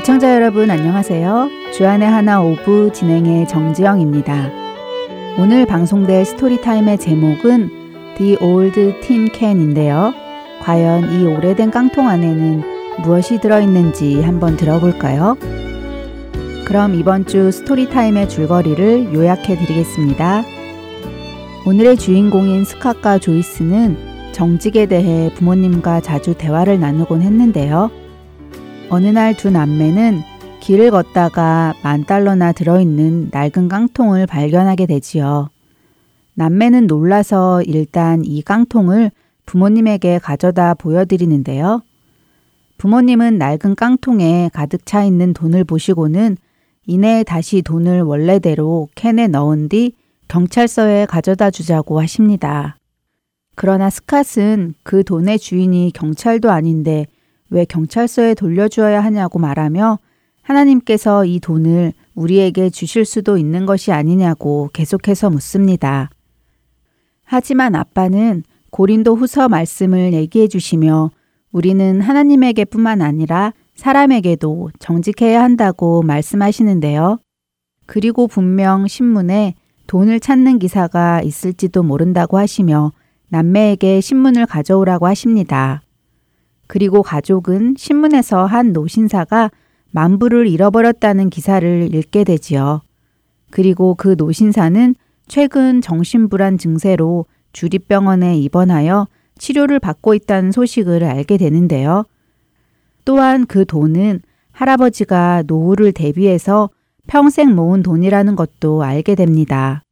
애청자 여러분 안녕하세요. 주안의 하나 5부 진행의 정지영입니다. 오늘 방송될 Story Time의 제목은 The Old Tin Can인데요. 과연 이 오래된 깡통 안에는 무엇이 들어있는지 한번 들어볼까요? 그럼 이번 주 Story Time의 줄거리를 요약해 드리겠습니다. 오늘의 주인공인 스캇과 조이스는 정직에 대해 부모님과 자주 대화를 나누곤 했는데요. 어느 날 두 남매는 길을 걷다가 만 달러나 들어있는 낡은 깡통을 발견하게 되지요. 남매는 놀라서 일단 이 깡통을 부모님에게 가져다 보여드리는데요. 부모님은 낡은 깡통에 가득 차 있는 돈을 보시고는 이내 다시 돈을 원래대로 캔에 넣은 뒤 경찰서에 가져다 주자고 하십니다. 그러나 스캇은 그 돈의 주인이 경찰도 아닌데 왜 경찰서에 돌려주어야 하냐고 말하며 하나님께서 이 돈을 우리에게 주실 수도 있는 것이 아니냐고 계속해서 묻습니다. 하지만 아빠는 고린도 후서 말씀을 얘기해 주시며 우리는 하나님에게 뿐만 아니라 사람에게도 정직해야 한다고 말씀하시는데요. 그리고 분명 신문에 돈을 찾는 기사가 있을지도 모른다고 하시며 남매에게 신문을 가져오라고 하십니다. 그리고 가족은 신문에서 한 노신사가 만부를 잃어버렸다는 기사를 읽게 되지요. 그리고 그 노신사는 최근 정신불안 증세로 주립병원에 입원하여 치료를 받고 있다는 소식을 알게 되는데요. 또한 그 돈은 할아버지가 노후를 대비해서 평생 모은 돈이라는 것도 알게 됩니다.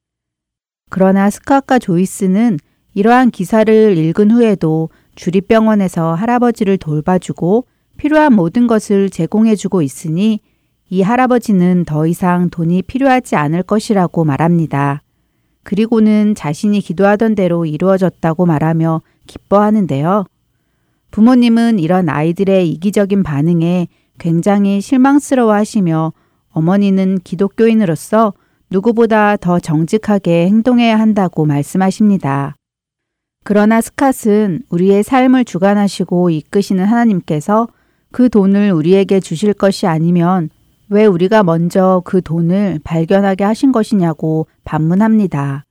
그러나 스카과 조이스는 이러한 기사를 읽은 후에도 주립병원에서 할아버지를 돌봐주고 필요한 모든 것을 제공해주고 있으니 이 할아버지는 더 이상 돈이 필요하지 않을 것이라고 말합니다. 그리고는 자신이 기도하던 대로 이루어졌다고 말하며 기뻐하는데요. 부모님은 이런 아이들의 이기적인 반응에 굉장히 실망스러워 하시며 어머니는 기독교인으로서 누구보다 더 정직하게 행동해야 한다고 말씀하십니다. 그러나 스캇은 우리의 삶을 주관하시고 이끄시는 하나님께서 그 돈을 우리에게 주실 것이 아니면 왜 우리가 먼저 그 돈을 발견하게 하신 것이냐고 반문합니다.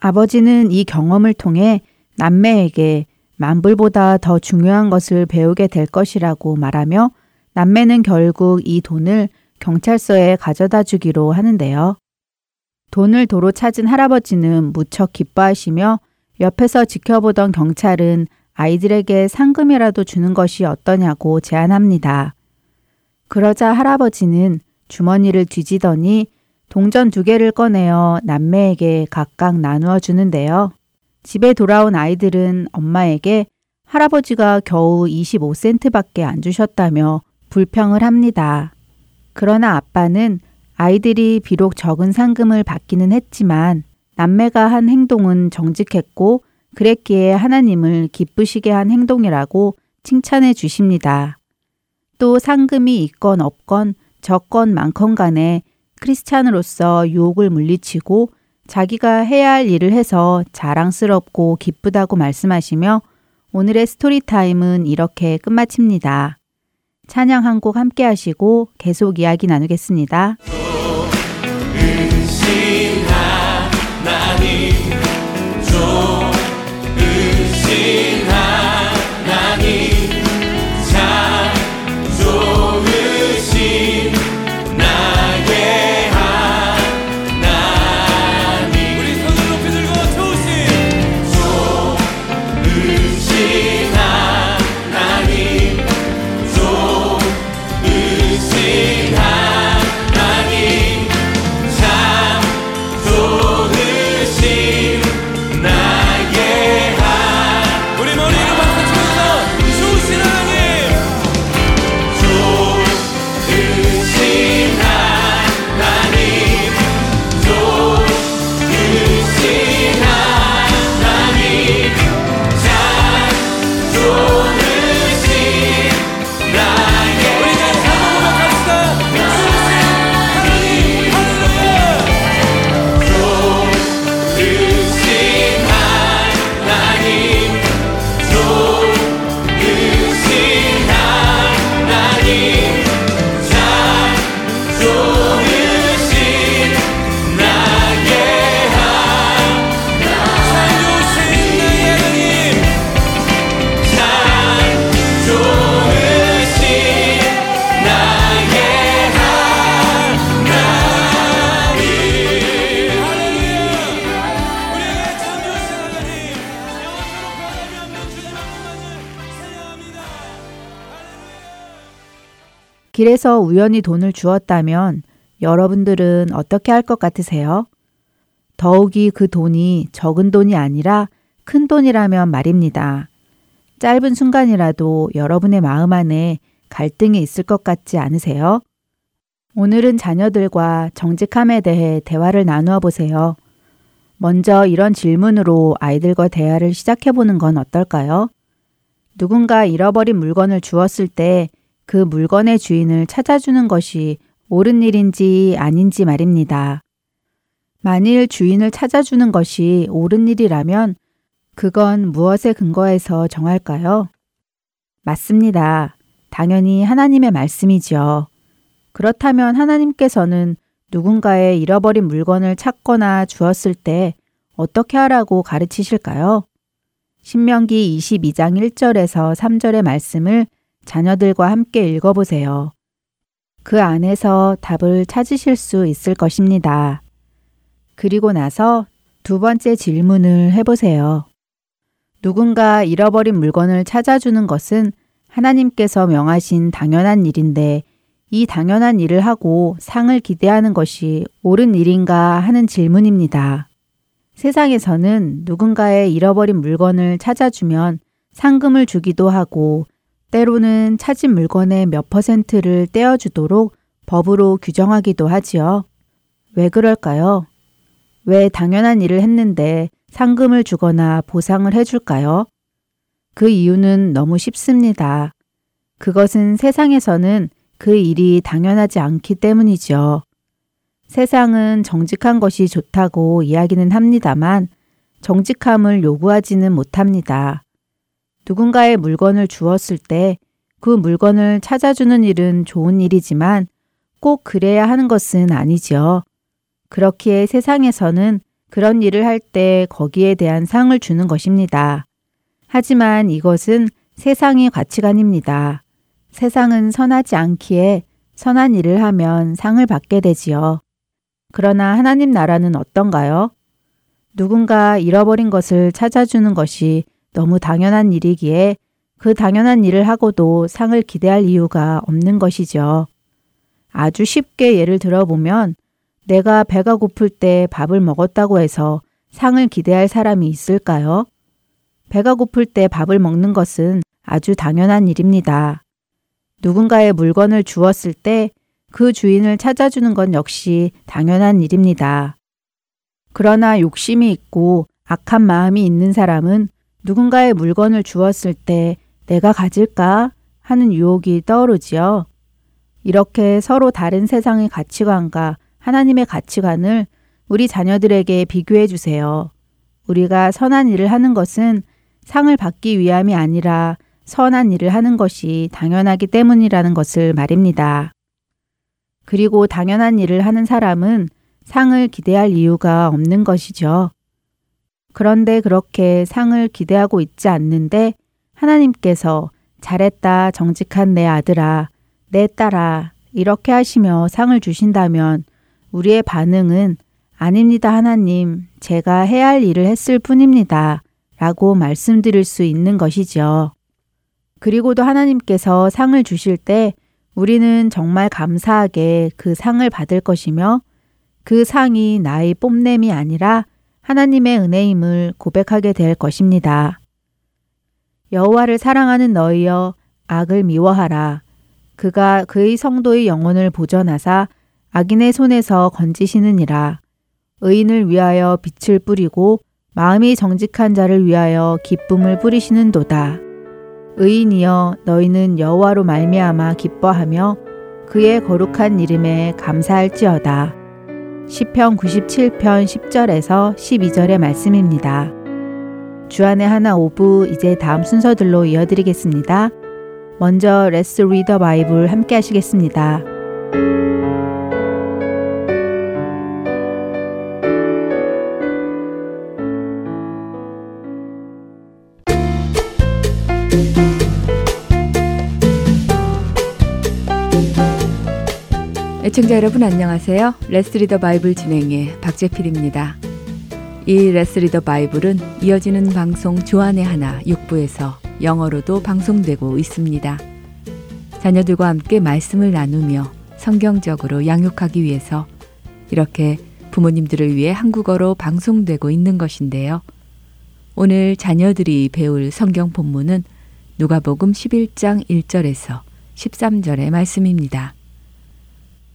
아버지는 이 경험을 통해 남매에게 만불보다 더 중요한 것을 배우게 될 것이라고 말하며 남매는 결국 이 돈을 경찰서에 가져다 주기로 하는데요. 돈을 도로 찾은 할아버지는 무척 기뻐하시며 옆에서 지켜보던 경찰은 아이들에게 상금이라도 주는 것이 어떠냐고 제안합니다. 그러자 할아버지는 주머니를 뒤지더니 동전 두 개를 꺼내어 남매에게 각각 나누어 주는데요. 집에 돌아온 아이들은 엄마에게 할아버지가 겨우 25센트밖에 안 주셨다며 불평을 합니다. 그러나 아빠는 아이들이 비록 적은 상금을 받기는 했지만 남매가 한 행동은 정직했고 그랬기에 하나님을 기쁘시게 한 행동이라고 칭찬해 주십니다. 또 상금이 있건 없건 적건 많건 간에 크리스찬으로서 유혹을 물리치고 자기가 해야 할 일을 해서 자랑스럽고 기쁘다고 말씀하시며 오늘의 스토리타임은 이렇게 끝마칩니다. 찬양 한 곡 함께 하시고 계속 이야기 나누겠습니다. 길에서 우연히 돈을 주었다면 여러분들은 어떻게 할 것 같으세요? 더욱이 그 돈이 적은 돈이 아니라 큰 돈이라면 말입니다. 짧은 순간이라도 여러분의 마음 안에 갈등이 있을 것 같지 않으세요? 오늘은 자녀들과 정직함에 대해 대화를 나누어 보세요. 먼저 이런 질문으로 아이들과 대화를 시작해 보는 건 어떨까요? 누군가 잃어버린 물건을 주었을 때 그 물건의 주인을 찾아주는 것이 옳은 일인지 아닌지 말입니다. 만일 주인을 찾아주는 것이 옳은 일이라면 그건 무엇에 근거해서 정할까요? 맞습니다. 당연히 하나님의 말씀이지요. 그렇다면 하나님께서는 누군가의 잃어버린 물건을 찾거나 주었을 때 어떻게 하라고 가르치실까요? 신명기 22장 1절에서 3절의 말씀을 자녀들과 함께 읽어보세요. 그 안에서 답을 찾으실 수 있을 것입니다. 그리고 나서 두 번째 질문을 해보세요. 누군가 잃어버린 물건을 찾아주는 것은 하나님께서 명하신 당연한 일인데 이 당연한 일을 하고 상을 기대하는 것이 옳은 일인가 하는 질문입니다. 세상에서는 누군가의 잃어버린 물건을 찾아주면 상금을 주기도 하고 때로는 찾은 물건의 몇 퍼센트를 떼어주도록 법으로 규정하기도 하지요. 왜 그럴까요? 왜 당연한 일을 했는데 상금을 주거나 보상을 해줄까요? 그 이유는 너무 쉽습니다. 그것은 세상에서는 그 일이 당연하지 않기 때문이죠. 세상은 정직한 것이 좋다고 이야기는 합니다만 정직함을 요구하지는 못합니다. 누군가의 물건을 주었을 때 그 물건을 찾아주는 일은 좋은 일이지만 꼭 그래야 하는 것은 아니지요. 그렇기에 세상에서는 그런 일을 할 때 거기에 대한 상을 주는 것입니다. 하지만 이것은 세상의 가치관입니다. 세상은 선하지 않기에 선한 일을 하면 상을 받게 되지요. 그러나 하나님 나라는 어떤가요? 누군가 잃어버린 것을 찾아주는 것이 너무 당연한 일이기에 그 당연한 일을 하고도 상을 기대할 이유가 없는 것이죠. 아주 쉽게 예를 들어보면 내가 배가 고플 때 밥을 먹었다고 해서 상을 기대할 사람이 있을까요? 배가 고플 때 밥을 먹는 것은 아주 당연한 일입니다. 누군가의 물건을 주었을 때 그 주인을 찾아주는 건 역시 당연한 일입니다. 그러나 욕심이 있고 악한 마음이 있는 사람은 누군가의 물건을 주었을 때 내가 가질까 하는 유혹이 떠오르지요. 이렇게 서로 다른 세상의 가치관과 하나님의 가치관을 우리 자녀들에게 비교해 주세요. 우리가 선한 일을 하는 것은 상을 받기 위함이 아니라 선한 일을 하는 것이 당연하기 때문이라는 것을 말입니다. 그리고 당연한 일을 하는 사람은 상을 기대할 이유가 없는 것이죠. 그런데 그렇게 상을 기대하고 있지 않는데 하나님께서 잘했다 정직한 내 아들아 내 딸아 이렇게 하시며 상을 주신다면 우리의 반응은 아닙니다 하나님 제가 해야 할 일을 했을 뿐입니다 라고 말씀드릴 수 있는 것이죠. 그리고도 하나님께서 상을 주실 때 우리는 정말 감사하게 그 상을 받을 것이며 그 상이 나의 뽐냄이 아니라 하나님의 은혜임을 고백하게 될 것입니다. 여호와를 사랑하는 너희여 악을 미워하라. 그가 그의 성도의 영혼을 보전하사 악인의 손에서 건지시느니라. 의인을 위하여 빛을 뿌리고 마음이 정직한 자를 위하여 기쁨을 뿌리시는도다. 의인이여 너희는 여호와로 말미암아 기뻐하며 그의 거룩한 이름에 감사할지어다. 시편 97편 10절에서 12절의 말씀입니다. 주안의 하나 오부 이제 다음 순서들로 이어드리겠습니다. 먼저 Let's Read the Bible 함께 하시겠습니다. 애청자 여러분 안녕하세요. Let's Read the Bible 진행의 박재필입니다. 이 Let's Read the Bible은 이어지는 방송 주안의 하나 6부에서 영어로도 방송되고 있습니다. 자녀들과 함께 말씀을 나누며 성경적으로 양육하기 위해서 이렇게 부모님들을 위해 한국어로 방송되고 있는 것인데요. 오늘 자녀들이 배울 성경 본문은 누가복음 11장 1절에서 13절의 말씀입니다.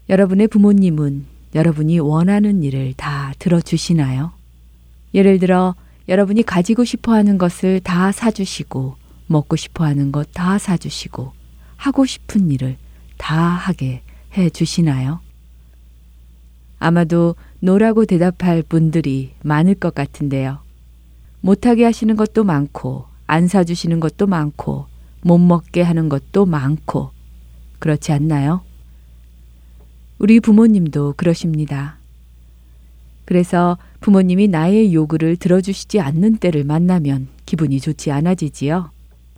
여러분의 부모님은 여러분이 원하는 일을 다 들어주시나요? 예를 들어 여러분이 가지고 싶어 하는 것을 다 사주시고 먹고 싶어 하는 것 다 사주시고 하고 싶은 일을 다 하게 해 주시나요? 아마도 노라고 대답할 분들이 많을 것 같은데요. 못하게 하시는 것도 많고, 안 사주시는 것도 많고, 못 먹게 하는 것도 많고, 그렇지 않나요? 우리 부모님도 그러십니다. 그래서 부모님이 나의 요구를 들어주시지 않는 때를 만나면 기분이 좋지 않아지지요.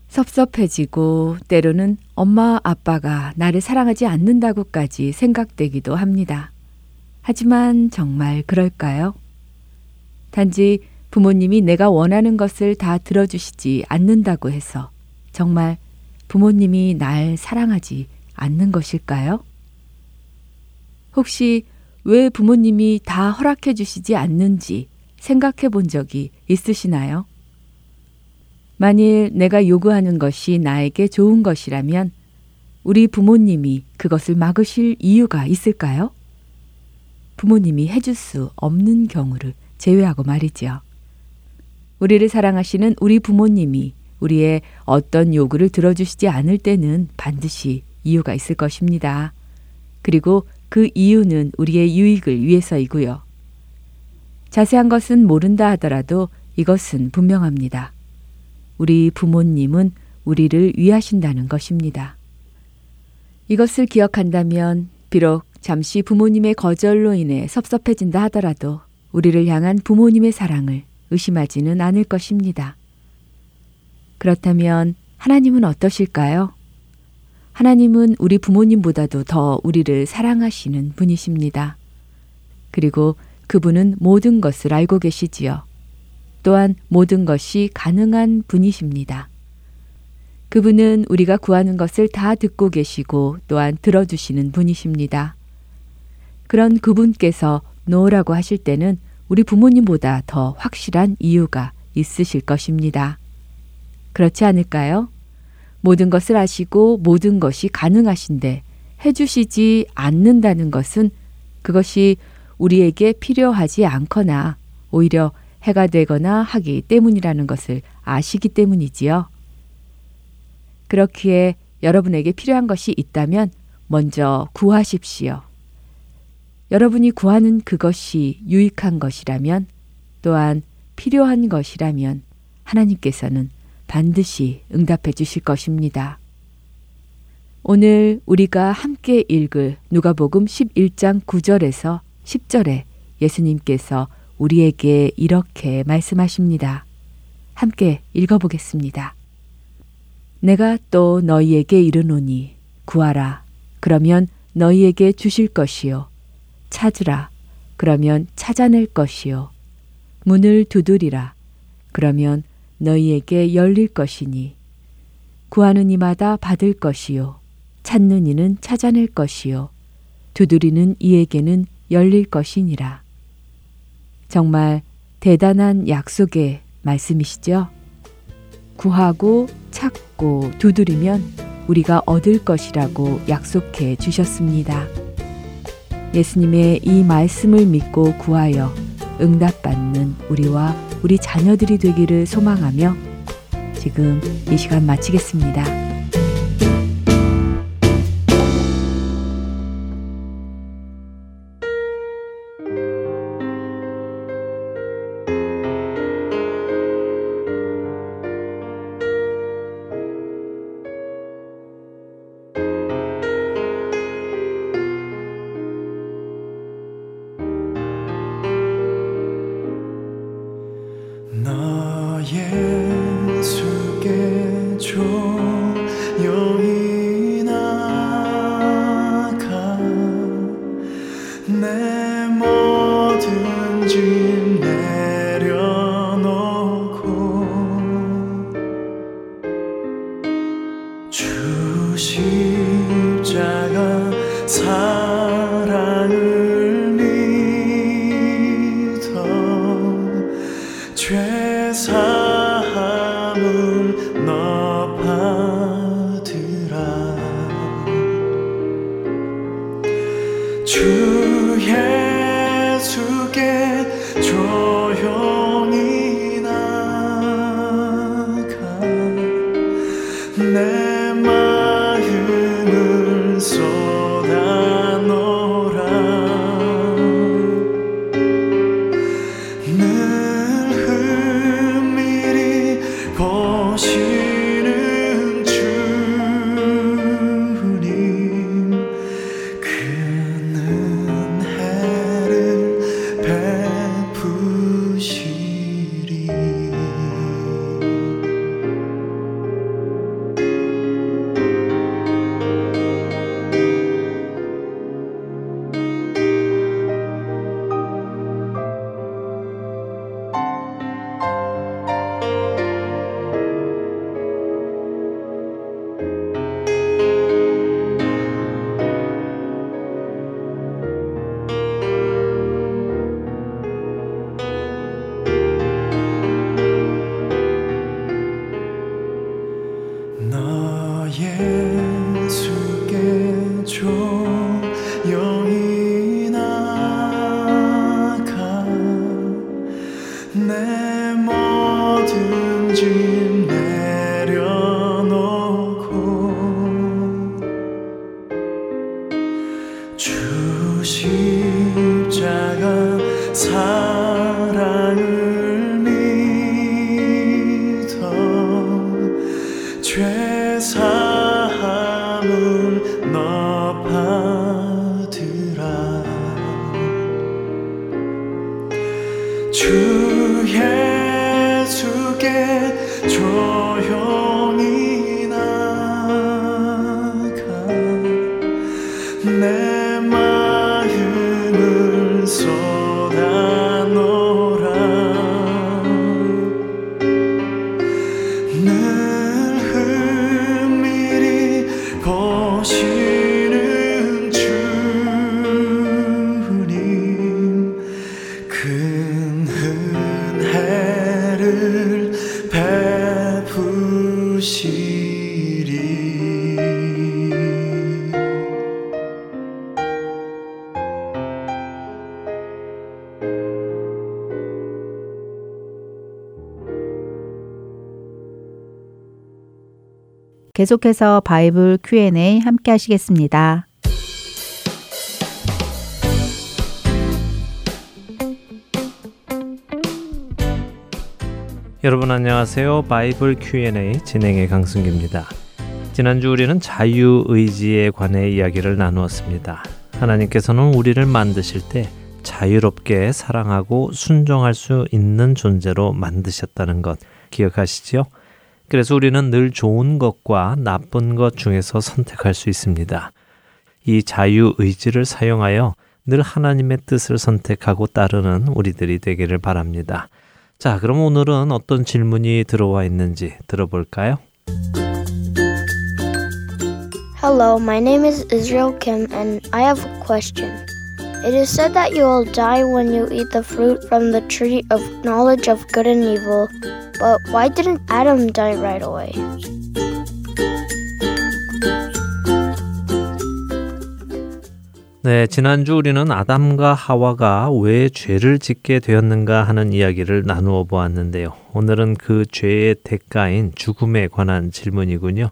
섭섭해지고 때로는 엄마 아빠가 나를 사랑하지 않는다고까지 생각되기도 합니다. 하지만 정말 그럴까요? 단지 부모님이 내가 원하는 것을 다 들어주시지 않는다고 해서 정말 부모님이 날 사랑하지 않는 것일까요? 혹시 왜 부모님이 다 허락해 주시지 않는지 생각해 본 적이 있으시나요? 만일 내가 요구하는 것이 나에게 좋은 것이라면 우리 부모님이 그것을 막으실 이유가 있을까요? 부모님이 해줄 수 없는 경우를 제외하고 말이지요. 우리를 사랑하시는 우리 부모님이 우리의 어떤 요구를 들어주시지 않을 때는 반드시 이유가 있을 것입니다. 그리고 그 이유는 우리의 유익을 위해서이고요. 자세한 것은 모른다 하더라도 이것은 분명합니다. 우리 부모님은 우리를 위하신다는 것입니다. 이것을 기억한다면 비록 잠시 부모님의 거절로 인해 섭섭해진다 하더라도 우리를 향한 부모님의 사랑을 의심하지는 않을 것입니다. 그렇다면 하나님은 어떠실까요? 하나님은 우리 부모님보다도 더 우리를 사랑하시는 분이십니다. 그리고 그분은 모든 것을 알고 계시지요. 또한 모든 것이 가능한 분이십니다. 그분은 우리가 구하는 것을 다 듣고 계시고 또한 들어주시는 분이십니다. 그런 그분께서 노라고 하실 때는 우리 부모님보다 더 확실한 이유가 있으실 것입니다. 그렇지 않을까요? 모든 것을 아시고 모든 것이 가능하신데 해주시지 않는다는 것은 그것이 우리에게 필요하지 않거나 오히려 해가 되거나 하기 때문이라는 것을 아시기 때문이지요. 그렇기에 여러분에게 필요한 것이 있다면 먼저 구하십시오. 여러분이 구하는 그것이 유익한 것이라면 또한 필요한 것이라면 하나님께서는 반드시 응답해 주실 것입니다. 오늘 우리가 함께 읽을 누가복음 11장 9절에서 10절에 예수님께서 우리에게 이렇게 말씀하십니다. 함께 읽어보겠습니다. 내가 또 너희에게 이르노니 구하라. 그러면 너희에게 주실 것이요. 찾으라. 그러면 찾아낼 것이요. 문을 두드리라. 그러면 너희에게 열릴 것이니. 구하는 이마다 받을 것이요. 찾는 이는 찾아낼 것이요. 두드리는 이에게는 열릴 것이니라. 정말 대단한 약속의 말씀이시죠? 구하고 찾고 두드리면 우리가 얻을 것이라고 약속해 주셨습니다. 예수님의 이 말씀을 믿고 구하여 응답받는 우리와 우리 자녀들이 되기를 소망하며 지금 이 시간 마치겠습니다. ti. 계속해서 바이블 Q&A 함께 하시겠습니다. 여러분 안녕하세요. 바이블 Q&A 진행의 강승기입니다. 지난주 우리는 자유의지에 관해 이야기를 나누었습니다. 하나님께서는 우리를 만드실 때 자유롭게 사랑하고 순종할 수 있는 존재로 만드셨다는 것 기억하시지요? 그래서 우리는 늘 좋은 것과 나쁜 것 중에서 선택할 수 있습니다. 이 자유 의지를 사용하여 늘 하나님의 뜻을 선택하고 따르는 우리들이 되기를 바랍니다. 자, 그럼 오늘은 어떤 질문이 들어와 있는지 들어볼까요? Hello, my name is Israel Kim and I have a question. It is said that you will die when you eat the fruit from the tree of knowledge of good and evil. But why didn't Adam die right away? 네, 지난주 우리는 아담과 하와가 왜 죄를 짓게 되었는가 하는 이야기를 나누어 보았는데요. 오늘은 그 죄의 대가인 죽음에 관한 질문이군요.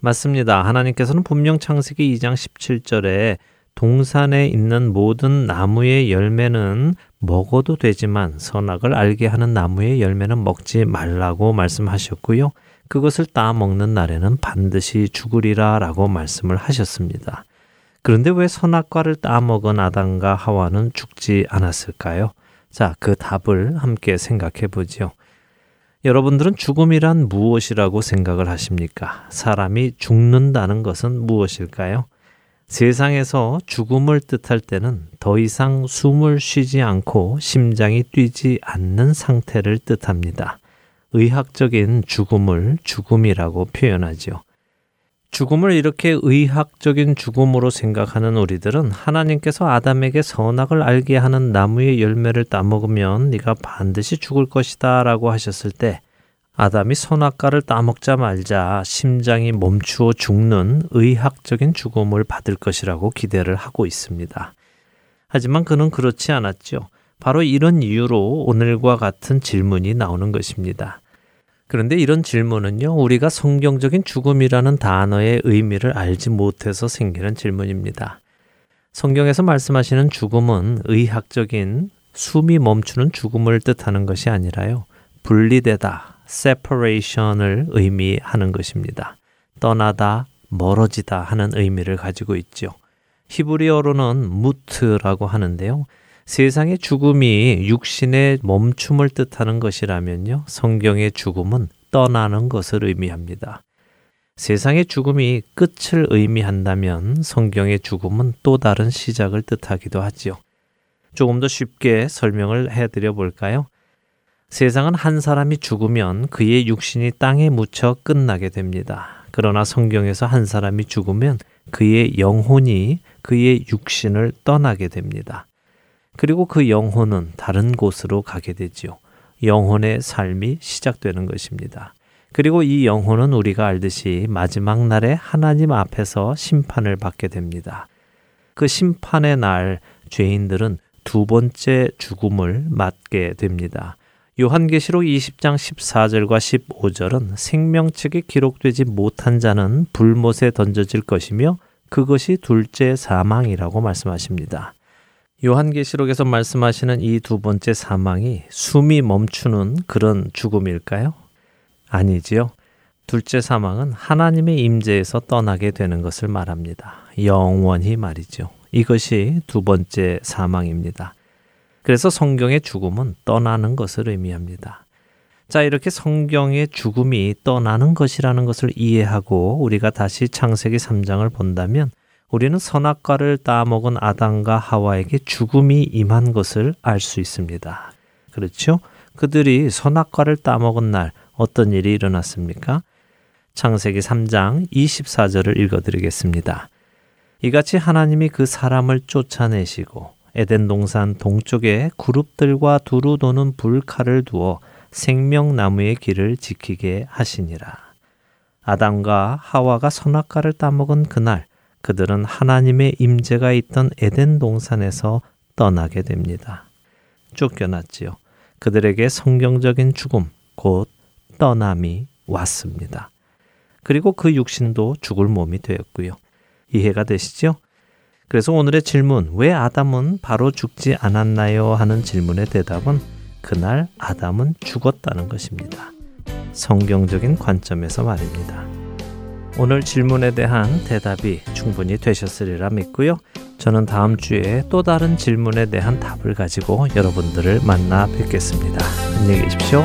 맞습니다. 하나님께서는 분명 창세기 2장 17절에 동산에 있는 모든 나무의 열매는 먹어도 되지만 선악을 알게 하는 나무의 열매는 먹지 말라고 말씀하셨고요. 그것을 따 먹는 날에는 반드시 죽으리라 라고 말씀을 하셨습니다. 그런데 왜 선악과를 따 먹은 아담과 하와는 죽지 않았을까요? 자, 그 답을 함께 생각해 보지요. 여러분들은 죽음이란 무엇이라고 생각을 하십니까? 사람이 죽는다는 것은 무엇일까요? 세상에서 죽음을 뜻할 때는 더 이상 숨을 쉬지 않고 심장이 뛰지 않는 상태를 뜻합니다. 의학적인 죽음을 죽음이라고 표현하지요. 죽음을 이렇게 의학적인 죽음으로 생각하는 우리들은 하나님께서 아담에게 선악을 알게 하는 나무의 열매를 따먹으면 네가 반드시 죽을 것이다라고 하셨을 때 아담이 선악과를 따먹자 말자 심장이 멈추어 죽는 의학적인 죽음을 받을 것이라고 기대를 하고 있습니다. 하지만 그는 그렇지 않았죠. 바로 이런 이유로 오늘과 같은 질문이 나오는 것입니다. 그런데 이런 질문은요, 우리가 성경적인 죽음이라는 단어의 의미를 알지 못해서 생기는 질문입니다. 성경에서 말씀하시는 죽음은 의학적인 숨이 멈추는 죽음을 뜻하는 것이 아니라요, 분리되다, separation을 의미하는 것입니다. 떠나다, 멀어지다 하는 의미를 가지고 있죠. 히브리어로는 무트라고 하는데요. 세상의 죽음이 육신의 멈춤을 뜻하는 것이라면요. 성경의 죽음은 떠나는 것을 의미합니다. 세상의 죽음이 끝을 의미한다면 성경의 죽음은 또 다른 시작을 뜻하기도 하지요. 조금 더 쉽게 설명을 해드려 볼까요? 세상은 한 사람이 죽으면 그의 육신이 땅에 묻혀 끝나게 됩니다. 그러나 성경에서 한 사람이 죽으면 그의 영혼이 그의 육신을 떠나게 됩니다. 그리고 그 영혼은 다른 곳으로 가게 되지요. 영혼의 삶이 시작되는 것입니다. 그리고 이 영혼은 우리가 알듯이 마지막 날에 하나님 앞에서 심판을 받게 됩니다. 그 심판의 날 죄인들은 두 번째 죽음을 맞게 됩니다. 요한계시록 20장 14절과 15절은 생명책에 기록되지 못한 자는 불못에 던져질 것이며 그것이 둘째 사망이라고 말씀하십니다. 요한계시록에서 말씀하시는 이 두 번째 사망이 숨이 멈추는 그런 죽음일까요? 아니지요. 둘째 사망은 하나님의 임재에서 떠나게 되는 것을 말합니다. 영원히 말이죠. 이것이 두 번째 사망입니다. 그래서 성경의 죽음은 떠나는 것을 의미합니다. 자, 이렇게 성경의 죽음이 떠나는 것이라는 것을 이해하고 우리가 다시 창세기 3장을 본다면 우리는 선악과를 따먹은 아담과 하와에게 죽음이 임한 것을 알 수 있습니다. 그렇죠? 그들이 선악과를 따먹은 날 어떤 일이 일어났습니까? 창세기 3장 24절을 읽어드리겠습니다. 이같이 하나님이 그 사람을 쫓아내시고 에덴 동산 동쪽에 그룹들과 두루 도는 불칼을 두어 생명나무의 길을 지키게 하시니라. 아담과 하와가 선악과를 따먹은 그날 그들은 하나님의 임재가 있던 에덴 동산에서 떠나게 됩니다. 쫓겨났지요. 그들에게 성경적인 죽음, 곧 떠남이 왔습니다. 그리고 그 육신도 죽을 몸이 되었고요. 이해가 되시죠? 그래서 오늘의 질문, 왜 아담은 바로 죽지 않았나요? 하는 질문의 대답은 그날 아담은 죽었다는 것입니다. 성경적인 관점에서 말입니다. 오늘 질문에 대한 대답이 충분히 되셨으리라 믿고요. 저는 다음 주에 또 다른 질문에 대한 답을 가지고 여러분들을 만나 뵙겠습니다. 안녕히 계십시오.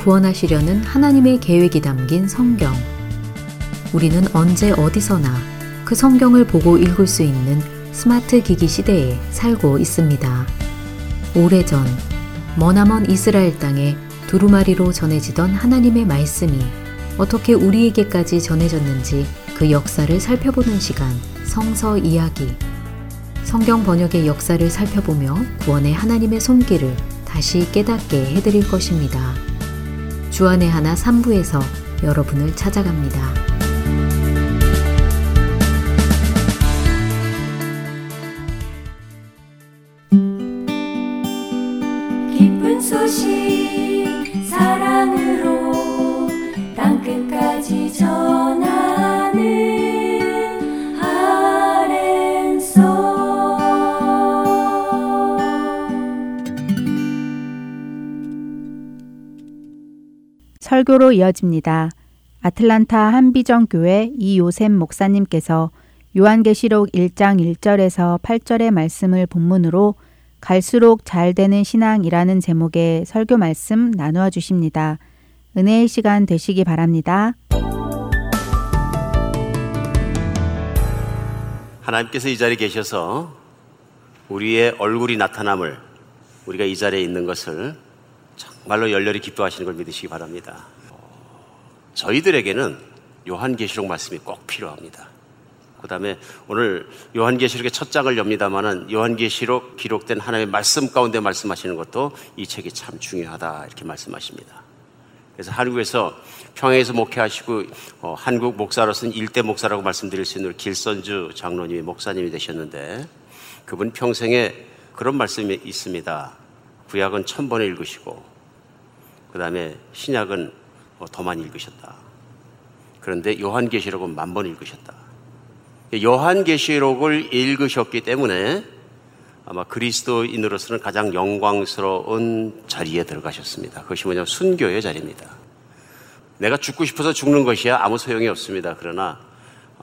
구원하시려는 하나님의 계획이 담긴 성경. 우리는 언제 어디서나 그 성경을 보고 읽을 수 있는 스마트 기기 시대에 살고 있습니다. 오래전 머나먼 이스라엘 땅에 두루마리로 전해지던 하나님의 말씀이 어떻게 우리에게까지 전해졌는지 그 역사를 살펴보는 시간 성서 이야기. 성경 번역의 역사를 살펴보며 구원의 하나님의 손길을 다시 깨닫게 해드릴 것입니다. 주안의 하나 3부에서 여러분을 찾아갑니다. 설교로 이어집니다. 아틀란타 한비전 교회 이요셉 목사님께서 요한계시록 1장 1절에서 8절의 말씀을 본문으로 갈수록 잘 되는 신앙이라는 제목의 설교 말씀 나누어 주십니다. 은혜의 시간 되시기 바랍니다. 하나님께서 이 자리에 계셔서 우리의 얼굴이 나타남을 우리가 이 자리에 있는 것을 정 말로 열렬히 기뻐하시는 걸 믿으시기 바랍니다. 저희들에게는 요한계시록 말씀이 꼭 필요합니다. 그 다음에 오늘 요한계시록의 첫 장을 엽니다만은 요한계시록 기록된 하나님의 말씀 가운데 말씀하시는 것도 이 책이 참 중요하다 이렇게 말씀하십니다. 그래서 한국에서 평양에서 목회하시고 어, 한국 목사로서는 일대 목사라고 말씀드릴 수 있는 길선주 장로님이 목사님이 되셨는데 그분 평생에 그런 말씀이 있습니다. 구약은 천 번에 읽으시고 그 다음에 신약은 뭐더 많이 읽으셨다. 그런데 요한계시록은 만 번 읽으셨다. 요한계시록을 읽으셨기 때문에 아마 그리스도인으로서는 가장 영광스러운 자리에 들어가셨습니다. 그것이 뭐냐면 순교의 자리입니다. 내가 죽고 싶어서 죽는 것이야 아무 소용이 없습니다. 그러나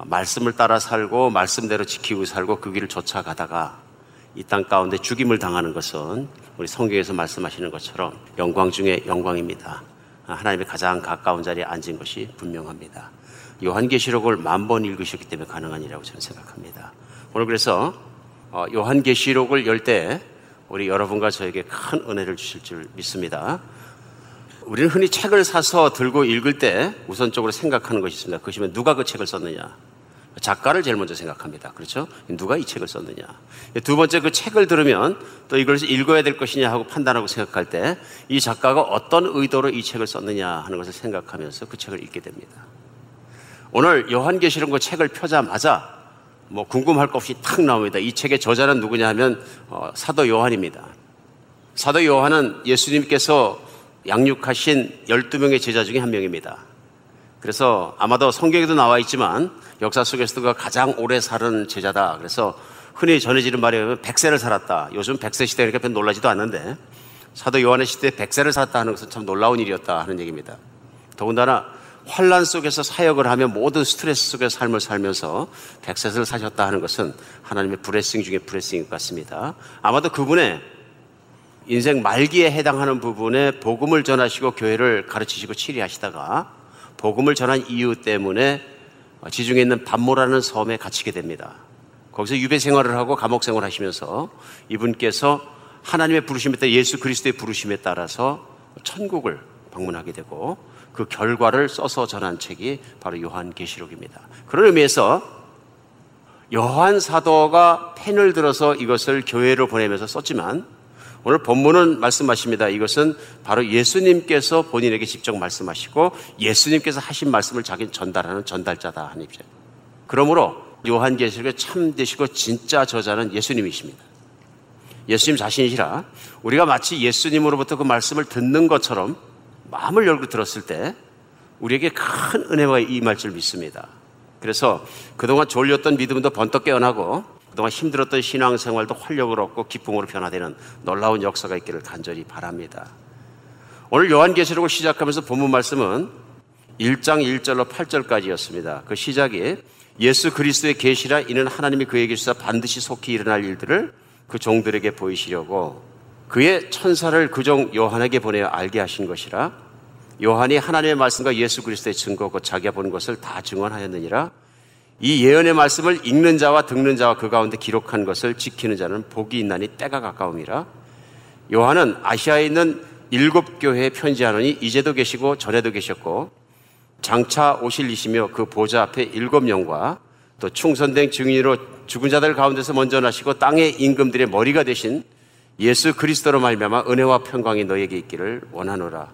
말씀을 따라 살고 말씀대로 지키고 살고 그 길을 쫓아가다가 이 땅 가운데 죽임을 당하는 것은 우리 성경에서 말씀하시는 것처럼 영광 중에 영광입니다. 하나님의 가장 가까운 자리에 앉은 것이 분명합니다. 요한계시록을 만 번 읽으셨기 때문에 가능한 일이라고 저는 생각합니다. 오늘 그래서 어, 요한계시록을 열 때 우리 여러분과 저에게 큰 은혜를 주실 줄 믿습니다. 우리는 흔히 책을 사서 들고 읽을 때 우선적으로 생각하는 것이 있습니다. 그것이 누가 그 책을 썼느냐. 작가를 제일 먼저 생각합니다. 그렇죠? 누가 이 책을 썼느냐. 두 번째 그 책을 들으면 또 이걸 읽어야 될 것이냐 하고 판단하고 생각할 때 이 작가가 어떤 의도로 이 책을 썼느냐 하는 것을 생각하면서 그 책을 읽게 됩니다. 오늘 요한계시록 그 책을 펴자마자 뭐 궁금할 것 없이 탁 나옵니다. 이 책의 저자는 누구냐 하면 어, 사도 요한입니다. 사도 요한은 예수님께서 양육하신 12명의 제자 중에 한 명입니다. 그래서 아마도 성경에도 나와 있지만 역사 속에서도 가장 오래 살은 제자다. 그래서 흔히 전해지는 의하면 100세를 살았다. 요즘 100세 시대니까 별 놀라지도 않는데 사도 요한의 시대에 100세를 살았다 하는 것은 참 놀라운 일이었다 하는 얘기입니다. 더군다나 환란 속에서 사역을 하며 모든 스트레스 속에 삶을 살면서 100세를 사셨다 하는 것은 하나님의 브레싱 중에 브레싱인 것 같습니다. 아마도 그분의 인생 말기에 해당하는 부분에 복음을 전하시고 교회를 가르치시고 치리하시다가 복음을 전한 이유 때문에 지중해 있는 반모라는 섬에 갇히게 됩니다. 거기서 유배 생활을 하고 감옥 생활을 하시면서 이분께서 하나님의 부르심에 따라 예수 그리스도의 부르심에 따라서 천국을 방문하게 되고 그 결과를 써서 전한 책이 바로 요한계시록입니다. 그런 의미에서 요한 사도가 펜을 들어서 이것을 교회로 보내면서 썼지만 오늘 본문은 말씀하십니다. 이것은 바로 예수님께서 본인에게 직접 말씀하시고 예수님께서 하신 말씀을 자기 전달하는 전달자다 하는 입장. 그러므로 요한계시록에 참되시고 진짜 저자는 예수님이십니다. 예수님 자신이시라 우리가 마치 예수님으로부터 그 말씀을 듣는 것처럼 마음을 열고 들었을 때 우리에게 큰 은혜가 임할 줄 믿습니다. 그래서 그동안 졸렸던 믿음도 번떡 깨어나고 그동안 힘들었던 신앙생활도 활력을 얻고 기쁨으로 변화되는 놀라운 역사가 있기를 간절히 바랍니다. 오늘 요한계시록을 시작하면서 본문 말씀은 1장 1절로 8절까지였습니다. 그 시작이 예수 그리스도의 계시라 이는 하나님이 그에게 주사 반드시 속히 일어날 일들을 그 종들에게 보이시려고 그의 천사를 그 종 요한에게 보내어 알게 하신 것이라 요한이 하나님의 말씀과 예수 그리스도의 증거 곧 자기가 본 것을 다 증언하였느니라 이 예언의 말씀을 읽는 자와 듣는 자와 그 가운데 기록한 것을 지키는 자는 복이 있나니 때가 가까움이라 요한은 아시아에 있는 일곱 교회에 편지하노니 이제도 계시고 전에도 계셨고 장차 오실 이시며 그 보좌 앞에 일곱 명과 또 충선된 증인으로 죽은 자들 가운데서 먼저 나시고 땅의 임금들의 머리가 되신 예수 그리스도로 말미암아 은혜와 평강이 너에게 있기를 원하노라.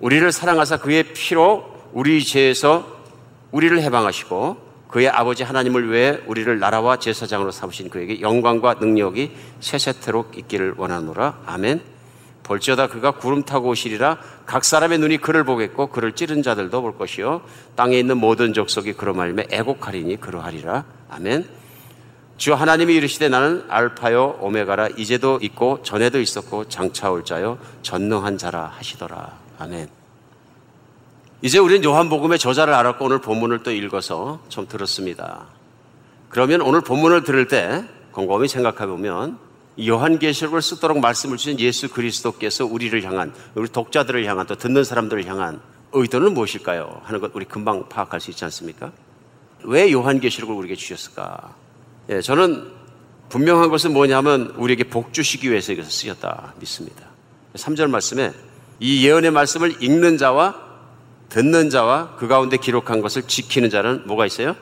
우리를 사랑하사 그의 피로 우리 죄에서 우리를 해방하시고 그의 아버지 하나님을 위해 우리를 나라와 제사장으로 삼으신 그에게 영광과 능력이 세세토록 있기를 원하노라. 아멘. 볼지어다 그가 구름 타고 오시리라 각 사람의 눈이 그를 보겠고 그를 찌른 자들도 볼 것이요 땅에 있는 모든 족속이 그로 말미암아 애곡하리니 그러하리라. 아멘. 주 하나님이 이르시되 나는 알파요 오메가라 이제도 있고 전에도 있었고 장차 올 자요 전능한 자라 하시더라. 아멘. 이제 우리는 요한복음의 저자를 알았고 오늘 본문을 또 읽어서 좀 들었습니다. 그러면 오늘 본문을 들을 때 곰곰이 생각해 보면 요한계시록을 쓰도록 말씀을 주신 예수 그리스도께서 우리를 향한 우리 독자들을 향한 또 듣는 사람들을 향한 의도는 무엇일까요? 하는 것 우리 금방 파악할 수 있지 않습니까? 왜 요한계시록을 우리에게 주셨을까? 예, 저는 분명한 것은 뭐냐면 우리에게 복 주시기 위해서 이것을 쓰였다 믿습니다. 3절 말씀에 이 예언의 말씀을 읽는 자와 듣는 자와 그 가운데 기록한 것을 지키는 자는 뭐가 있어요?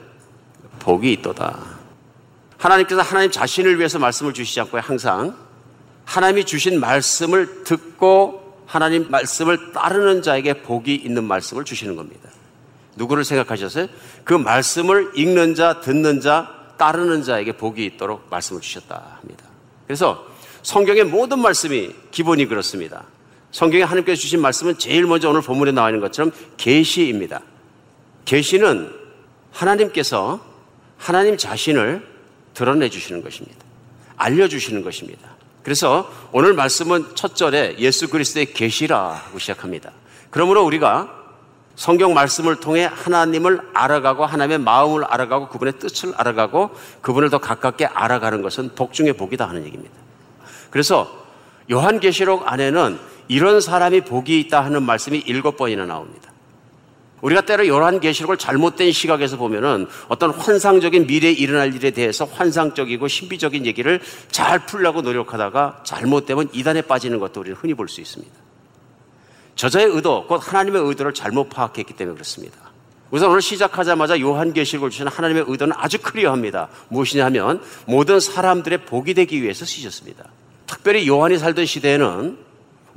복이 있도다. 하나님께서 하나님 자신을 위해서 말씀을 주시지 않고 항상 하나님이 주신 말씀을 듣고 하나님 말씀을 따르는 자에게 복이 있는 말씀을 주시는 겁니다. 누구를 생각하셨어요? 그 말씀을 읽는 자, 듣는 자, 따르는 자에게 복이 있도록 말씀을 주셨다 합니다. 그래서 성경의 모든 말씀이 기본이 그렇습니다. 성경에 하나님께서 주신 말씀은 제일 먼저 오늘 본문에 나와 있는 것처럼 계시입니다. 계시는 하나님께서 하나님 자신을 드러내 주시는 것입니다. 알려 주시는 것입니다. 그래서 오늘 말씀은 첫 절에 예수 그리스도의 계시라고 시작합니다. 그러므로 우리가 성경 말씀을 통해 하나님을 알아가고 하나님의 마음을 알아가고 그분의 뜻을 알아가고 그분을 더 가깝게 알아가는 것은 복 중의 복이다 하는 얘기입니다. 그래서 요한계시록 안에는 이런 사람이 복이 있다 하는 말씀이 일곱 번이나 나옵니다. 우리가 때로 요한계시록을 잘못된 시각에서 보면은 어떤 환상적인 미래에 일어날 일에 대해서 환상적이고 신비적인 얘기를 잘 풀려고 노력하다가 잘못되면 이단에 빠지는 것도 우리는 흔히 볼 수 있습니다. 저자의 의도, 곧 하나님의 의도를 잘못 파악했기 때문에 그렇습니다. 우선 오늘 시작하자마자 요한계시록을 주신 하나님의 의도는 아주 클리어합니다. 무엇이냐 하면 모든 사람들의 복이 되기 위해서 쓰셨습니다. 특별히 요한이 살던 시대에는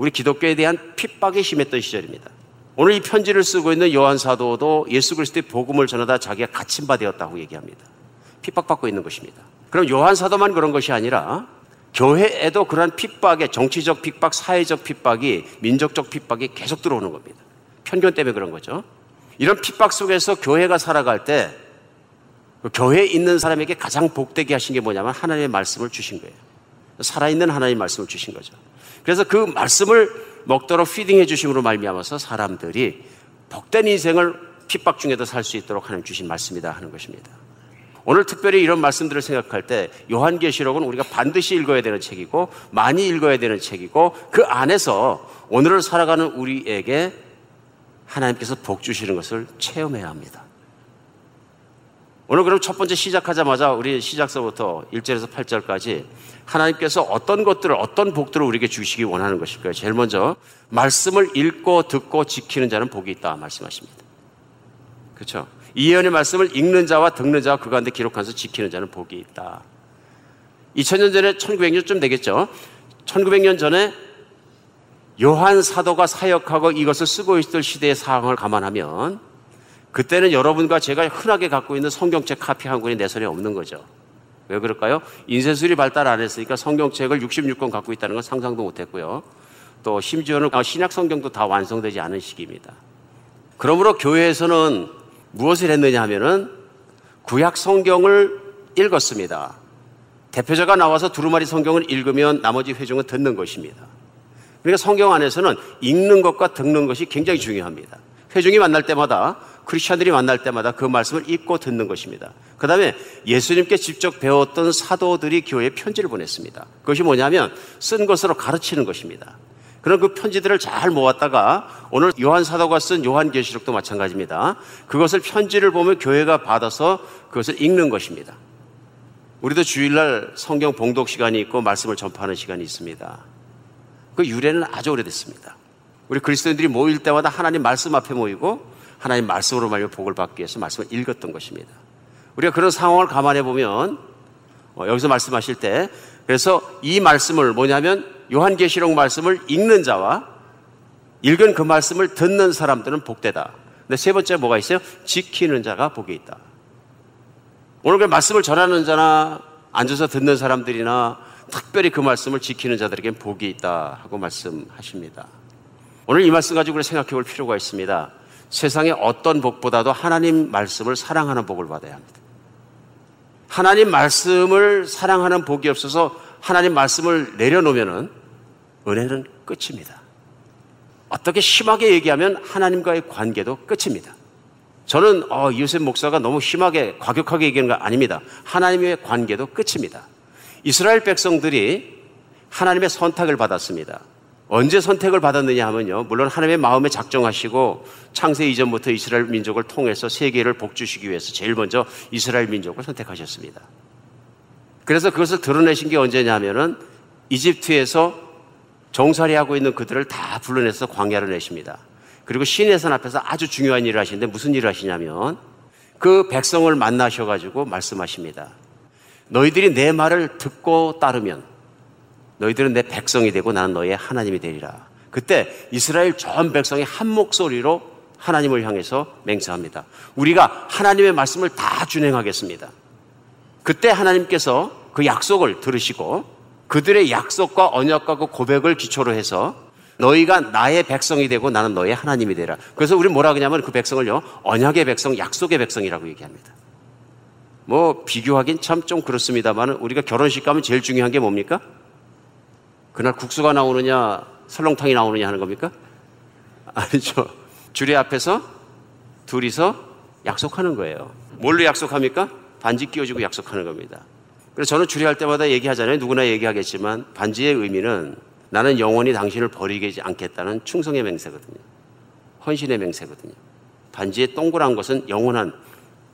우리 기독교에 대한 핍박이 심했던 시절입니다. 오늘 이 편지를 쓰고 있는 요한 사도도 예수 그리스도의 복음을 전하다 자기가 갇힌 바 되었다고 얘기합니다. 핍박받고 있는 것입니다. 그럼 요한 사도만 그런 것이 아니라 교회에도 그러한 핍박에 정치적 핍박, 사회적 핍박이 민족적 핍박이 계속 들어오는 겁니다. 편견 때문에 그런 거죠. 이런 핍박 속에서 교회가 살아갈 때그 교회에 있는 사람에게 가장 복되게 하신 게 뭐냐면 하나님의 말씀을 주신 거예요. 살아있는 하나님의 말씀을 주신 거죠. 그래서 그 말씀을 먹도록 피딩해 주심으로 말미암아서 사람들이 복된 인생을 핍박 중에도 살 수 있도록 하나님 주신 말씀이다 하는 것입니다. 오늘 특별히 이런 말씀들을 생각할 때 요한계시록은 우리가 반드시 읽어야 되는 책이고 많이 읽어야 되는 책이고 그 안에서 오늘을 살아가는 우리에게 하나님께서 복 주시는 것을 체험해야 합니다. 오늘 그럼 첫 번째 시작하자마자 우리 시작서부터 1절에서 8절까지 하나님께서 어떤 것들을 어떤 복들을 우리에게 주시기 원하는 것일까요? 제일 먼저 말씀을 읽고 듣고 지키는 자는 복이 있다 말씀하십니다. 그렇죠? 이 예언의 말씀을 읽는 자와 듣는 자와 그 가운데 기록하서 지키는 자는 복이 있다. 2000년 전에 1900년쯤 되겠죠. 1900년 전에 요한 사도가 사역하고 이것을 쓰고 있을 시대의 상황을 감안하면 그때는 여러분과 제가 흔하게 갖고 있는 성경책 카피 한 권이 내 손에 없는 거죠. 왜 그럴까요? 인쇄술이 발달 안 했으니까 성경책을 66권 갖고 있다는 건 상상도 못 했고요. 또 심지어는 신약 성경도 다 완성되지 않은 시기입니다. 그러므로 교회에서는 무엇을 했느냐 하면은 구약 성경을 읽었습니다. 대표자가 나와서 두루마리 성경을 읽으면 나머지 회중은 듣는 것입니다. 그러니까 성경 안에서는 읽는 것과 듣는 것이 굉장히 중요합니다. 회중이 만날 때마다 크리스천들이 만날 때마다 그 말씀을 읽고 듣는 것입니다. 그 다음에 예수님께 직접 배웠던 사도들이 교회에 편지를 보냈습니다. 그것이 뭐냐면 쓴 것으로 가르치는 것입니다. 그런 그 편지들을 잘 모았다가 오늘 요한 사도가 쓴 요한계시록도 마찬가지입니다. 그것을 편지를 보면 교회가 받아서 그것을 읽는 것입니다. 우리도 주일날 성경 봉독 시간이 있고 말씀을 전파하는 시간이 있습니다. 그 유래는 아주 오래됐습니다. 우리 그리스도인들이 모일 때마다 하나님 말씀 앞에 모이고 하나님 말씀으로 말며 복을 받기 위해서 말씀을 읽었던 것입니다. 우리가 그런 상황을 감안해 보면 어, 여기서 말씀하실 때 그래서 이 말씀을 뭐냐면 요한계시록 말씀을 읽는 자와 읽은 그 말씀을 듣는 사람들은 복되다. 근데 세 번째 뭐가 있어요? 지키는 자가 복이 있다. 오늘 그 말씀을 전하는 자나 앉아서 듣는 사람들이나 특별히 그 말씀을 지키는 자들에겐 복이 있다 하고 말씀하십니다. 오늘 이 말씀 가지고 생각해 볼 필요가 있습니다. 세상의 어떤 복보다도 하나님 말씀을 사랑하는 복을 받아야 합니다. 하나님 말씀을 사랑하는 복이 없어서 하나님 말씀을 내려놓으면은 은혜는 끝입니다. 어떻게 심하게 얘기하면 하나님과의 관계도 끝입니다. 저는 어, 요셉 목사가 너무 심하게 과격하게 얘기하는 거 아닙니다. 하나님의 관계도 끝입니다. 이스라엘 백성들이 하나님의 선택을 받았습니다. 언제 선택을 받았느냐 하면요. 물론 하나님의 마음에 작정하시고 창세 이전부터 이스라엘 민족을 통해서 세계를 복주시기 위해서 제일 먼저 이스라엘 민족을 선택하셨습니다. 그래서 그것을 드러내신 게 언제냐 하면은 이집트에서 정살이하고 있는 그들을 다 불러내서 광야를 내십니다. 그리고 시내산 앞에서 아주 중요한 일을 하시는데 무슨 일을 하시냐면 그 백성을 만나셔가지고 말씀하십니다. 너희들이 내 말을 듣고 따르면 너희들은 내 백성이 되고 나는 너희의 하나님이 되리라. 그때 이스라엘 전 백성이 한 목소리로 하나님을 향해서 맹세합니다. 우리가 하나님의 말씀을 다 준행하겠습니다. 그때 하나님께서 그 약속을 들으시고 그들의 약속과 언약과 그 고백을 기초로 해서 너희가 나의 백성이 되고 나는 너의 하나님이 되라. 그래서 우리 뭐라 그러냐면 그 백성을요, 언약의 백성, 약속의 백성이라고 얘기합니다. 뭐, 비교하긴 참 좀 그렇습니다만 우리가 결혼식 가면 제일 중요한 게 뭡니까? 그날 국수가 나오느냐, 설렁탕이 나오느냐 하는 겁니까? 아니죠. 주례 앞에서 둘이서 약속하는 거예요. 뭘로 약속합니까? 반지 끼워주고 약속하는 겁니다. 그래서 저는 주례할 때마다 얘기하잖아요. 누구나 얘기하겠지만 반지의 의미는 나는 영원히 당신을 버리지 않겠다는 충성의 맹세거든요. 헌신의 맹세거든요. 반지의 동그란 것은 영원한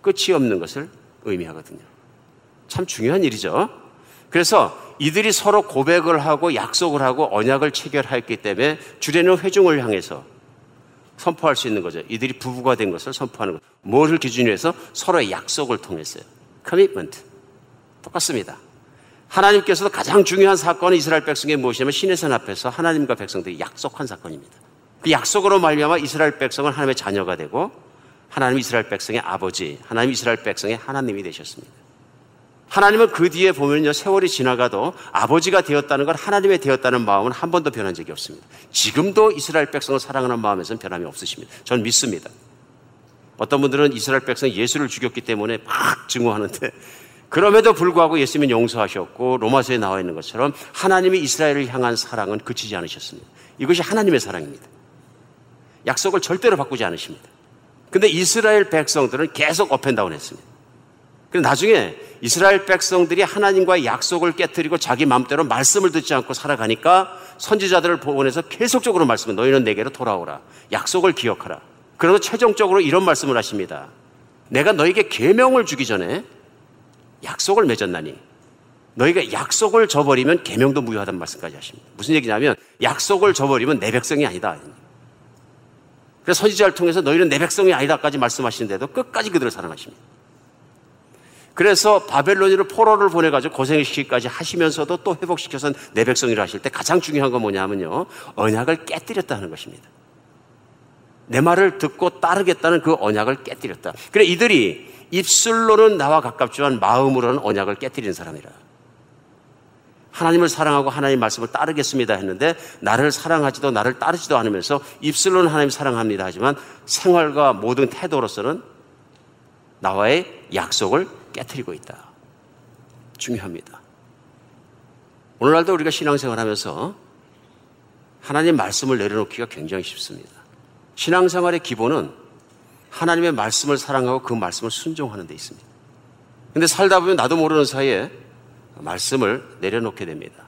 끝이 없는 것을 의미하거든요. 참 중요한 일이죠. 그래서 이들이 서로 고백을 하고 약속을 하고 언약을 체결했기 때문에 주례는 회중을 향해서 선포할 수 있는 거죠. 이들이 부부가 된 것을 선포하는 것. 뭐를 기준으로 해서 서로의 약속을 통했어요. 커미트먼트. 똑같습니다. 하나님께서도 가장 중요한 사건은 이스라엘 백성의 무엇이냐면 시내산 앞에서 하나님과 백성들이 약속한 사건입니다. 그 약속으로 말미암아 이스라엘 백성은 하나님의 자녀가 되고 하나님 이스라엘 백성의 아버지, 하나님 이스라엘 백성의 하나님이 되셨습니다. 하나님은 그 뒤에 보면요, 세월이 지나가도 아버지가 되었다는 걸 하나님의 되었다는 마음은 한 번도 변한 적이 없습니다. 지금도 이스라엘 백성을 사랑하는 마음에서는 변함이 없으십니다. 저는 믿습니다. 어떤 분들은 이스라엘 백성 예수를 죽였기 때문에 막 증오하는데 그럼에도 불구하고 예수님은 용서하셨고 로마서에 나와 있는 것처럼 하나님이 이스라엘을 향한 사랑은 그치지 않으셨습니다. 이것이 하나님의 사랑입니다. 약속을 절대로 바꾸지 않으십니다. 근데 이스라엘 백성들은 계속 업앤다운 했습니다. 그런데 나중에 이스라엘 백성들이 하나님과의 약속을 깨뜨리고 자기 마음대로 말씀을 듣지 않고 살아가니까 선지자들을 보내서 계속적으로 말씀을 너희는 내게로 돌아오라. 약속을 기억하라. 그래서 최종적으로 이런 말씀을 하십니다. 내가 너에게 계명을 주기 전에 약속을 맺었나니 너희가 약속을 저버리면 계명도 무효하다는 말씀까지 하십니다. 무슨 얘기냐면 약속을 저버리면 내 백성이 아니다. 그래서 선지자를 통해서 너희는 내 백성이 아니다까지 말씀하시는데도 끝까지 그들을 사랑하십니다. 그래서 바벨론으로 포로를 보내가지고 고생시키기까지 하시면서도 또 회복시켜서 내 백성이라 하실 때 가장 중요한 건 뭐냐면요. 언약을 깨뜨렸다는 것입니다. 내 말을 듣고 따르겠다는 그 언약을 깨뜨렸다. 그래 이들이 입술로는 나와 가깝지만 마음으로는 언약을 깨뜨리는 사람이라. 하나님을 사랑하고 하나님 말씀을 따르겠습니다 했는데 나를 사랑하지도 나를 따르지도 않으면서 입술로는 하나님 사랑합니다 하지만 생활과 모든 태도로서는 나와의 약속을 깨뜨리고 있다. 중요합니다. 오늘날도 우리가 신앙생활 하면서 하나님 말씀을 내려놓기가 굉장히 쉽습니다. 신앙생활의 기본은 하나님의 말씀을 사랑하고 그 말씀을 순종하는 데 있습니다. 근데 살다 보면 나도 모르는 사이에 말씀을 내려놓게 됩니다.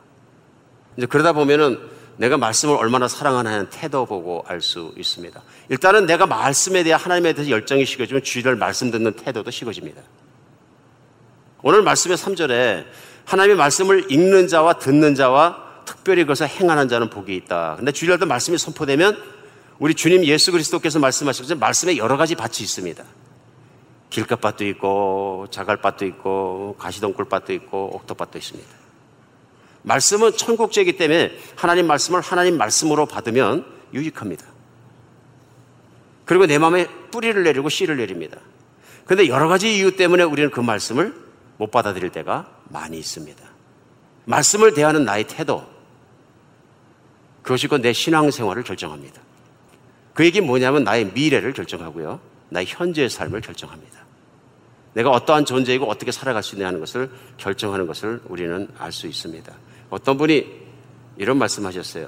이제 그러다 보면은 내가 말씀을 얼마나 사랑하는 태도 보고 알 수 있습니다. 일단은 내가 말씀에 대해 하나님에 대해서 열정이 식어지면 주의를 말씀 듣는 태도도 식어집니다. 오늘 말씀의 3절에 하나님의 말씀을 읽는 자와 듣는 자와 특별히 그것을 행하는 자는 복이 있다. 근데 주일날도 말씀이 선포되면 우리 주님 예수 그리스도께서 말씀하신 말씀에 여러 가지 밭이 있습니다. 길가밭도 있고 자갈밭도 있고 가시덩굴밭도 있고 옥토밭도 있습니다. 말씀은 천국제이기 때문에 하나님 말씀을 하나님 말씀으로 받으면 유익합니다. 그리고 내 마음에 뿌리를 내리고 씨를 내립니다. 그런데 여러 가지 이유 때문에 우리는 그 말씀을 못 받아들일 때가 많이 있습니다. 말씀을 대하는 나의 태도, 그것이 곧내 신앙생활을 결정합니다. 그 얘기 뭐냐면 나의 미래를 결정하고요. 나의 현재의 삶을 결정합니다. 내가 어떠한 존재이고 어떻게 살아갈 수 있냐 하는 것을 결정하는 것을 우리는 알 수 있습니다. 어떤 분이 이런 말씀하셨어요.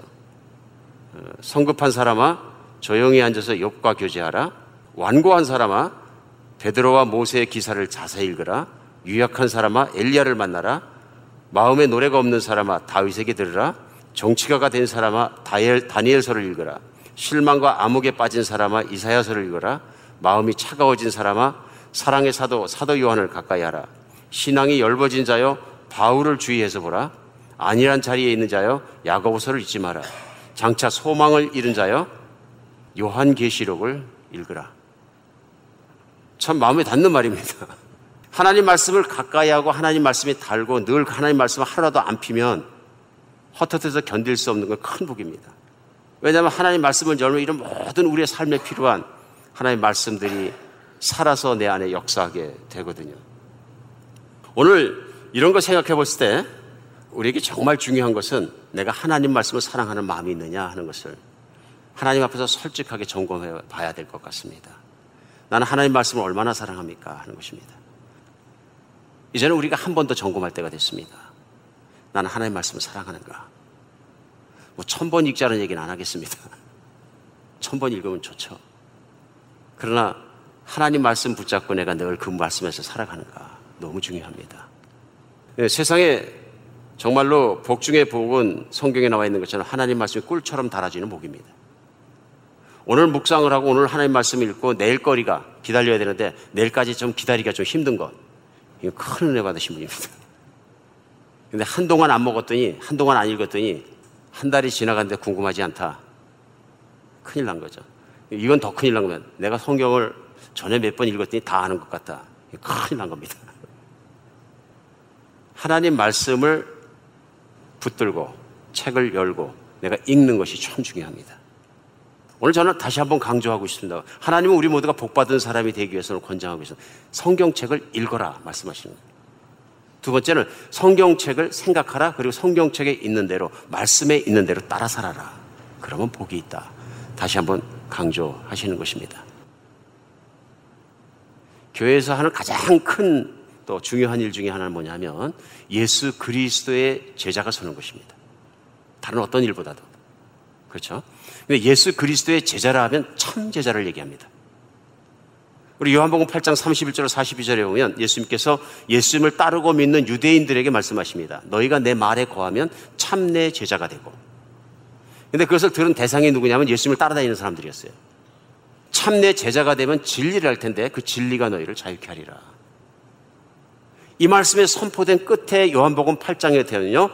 어, 성급한 사람아 조용히 앉아서 욥과 교제하라. 완고한 사람아 베드로와 모세의 기사를 자세히 읽으라. 유약한 사람아 엘리야를 만나라. 마음에 노래가 없는 사람아 다윗에게 들으라. 정치가가 된 사람아 다니엘, 다니엘서를 읽으라. 실망과 암흑에 빠진 사람아 이사야서를 읽어라. 마음이 차가워진 사람아 사랑의 사도 사도 요한을 가까이 하라. 신앙이 열버진 자여 바울을 주의해서 보라. 아니란 자리에 있는 자여 야고보서를 잊지 마라. 장차 소망을 잃은 자여 요한계시록을 읽으라. 참 마음에 닿는 말입니다. 하나님 말씀을 가까이 하고 하나님 말씀에 달고 늘 하나님 말씀을 하루라도 안 피면 헛헛해서 견딜 수 없는 건 큰 복입니다. 왜냐하면 하나님 말씀을 열면 이런 모든 우리의 삶에 필요한 하나님 말씀들이 살아서 내 안에 역사하게 되거든요. 오늘 이런 거 생각해 봤을 때 우리에게 정말 중요한 것은 내가 하나님 말씀을 사랑하는 마음이 있느냐 하는 것을 하나님 앞에서 솔직하게 점검해 봐야 될 것 같습니다. 나는 하나님 말씀을 얼마나 사랑합니까? 하는 것입니다. 이제는 우리가 한 번 더 점검할 때가 됐습니다. 나는 하나님 말씀을 사랑하는가? 뭐 천 번 읽자는 얘기는 안 하겠습니다. 천 번 읽으면 좋죠. 그러나 하나님 말씀 붙잡고 내가 늘 그 말씀에서 살아가는가 너무 중요합니다. 네, 세상에 정말로 복 중의 복은 성경에 나와 있는 것처럼 하나님 말씀이 꿀처럼 달아지는 복입니다. 오늘 묵상을 하고 오늘 하나님 말씀 읽고 내일 거리가 기다려야 되는데 내일까지 좀 기다리기가 좀 힘든 것. 이거 큰 은혜 받으신 분입니다. 근데 한동안 안 먹었더니 한동안 안 읽었더니 한 달이 지나갔는데 궁금하지 않다. 큰일 난 거죠. 이건 더 큰일 난 거면 내가 성경을 전에 몇 번 읽었더니 다 아는 것 같다. 큰일 난 겁니다. 하나님 말씀을 붙들고 책을 열고 내가 읽는 것이 참 중요합니다. 오늘 저는 다시 한번 강조하고 싶습니다. 하나님은 우리 모두가 복받은 사람이 되기 위해서는 권장하고 있습니다. 성경책을 읽어라 말씀하시는 거예요. 두 번째는 성경책을 생각하라. 그리고 성경책에 있는 대로, 말씀에 있는 대로 따라 살아라. 그러면 복이 있다. 다시 한번 강조하시는 것입니다. 교회에서 하는 가장 큰 또 중요한 일 중에 하나는 뭐냐면 예수 그리스도의 제자가 서는 것입니다. 다른 어떤 일보다도. 그렇죠? 근데 예수 그리스도의 제자라 하면 참 제자를 얘기합니다. 우리 요한복음 8장 31절 42절에 보면 예수님께서 예수님을 따르고 믿는 유대인들에게 말씀하십니다. 너희가 내 말에 거하면 참 내 제자가 되고. 근데 그것을 들은 대상이 누구냐면 예수님을 따라다니는 사람들이었어요. 참 내 제자가 되면 진리를 할 텐데 그 진리가 너희를 자유케 하리라. 이 말씀에 선포된 끝에 요한복음 8장에 되면요.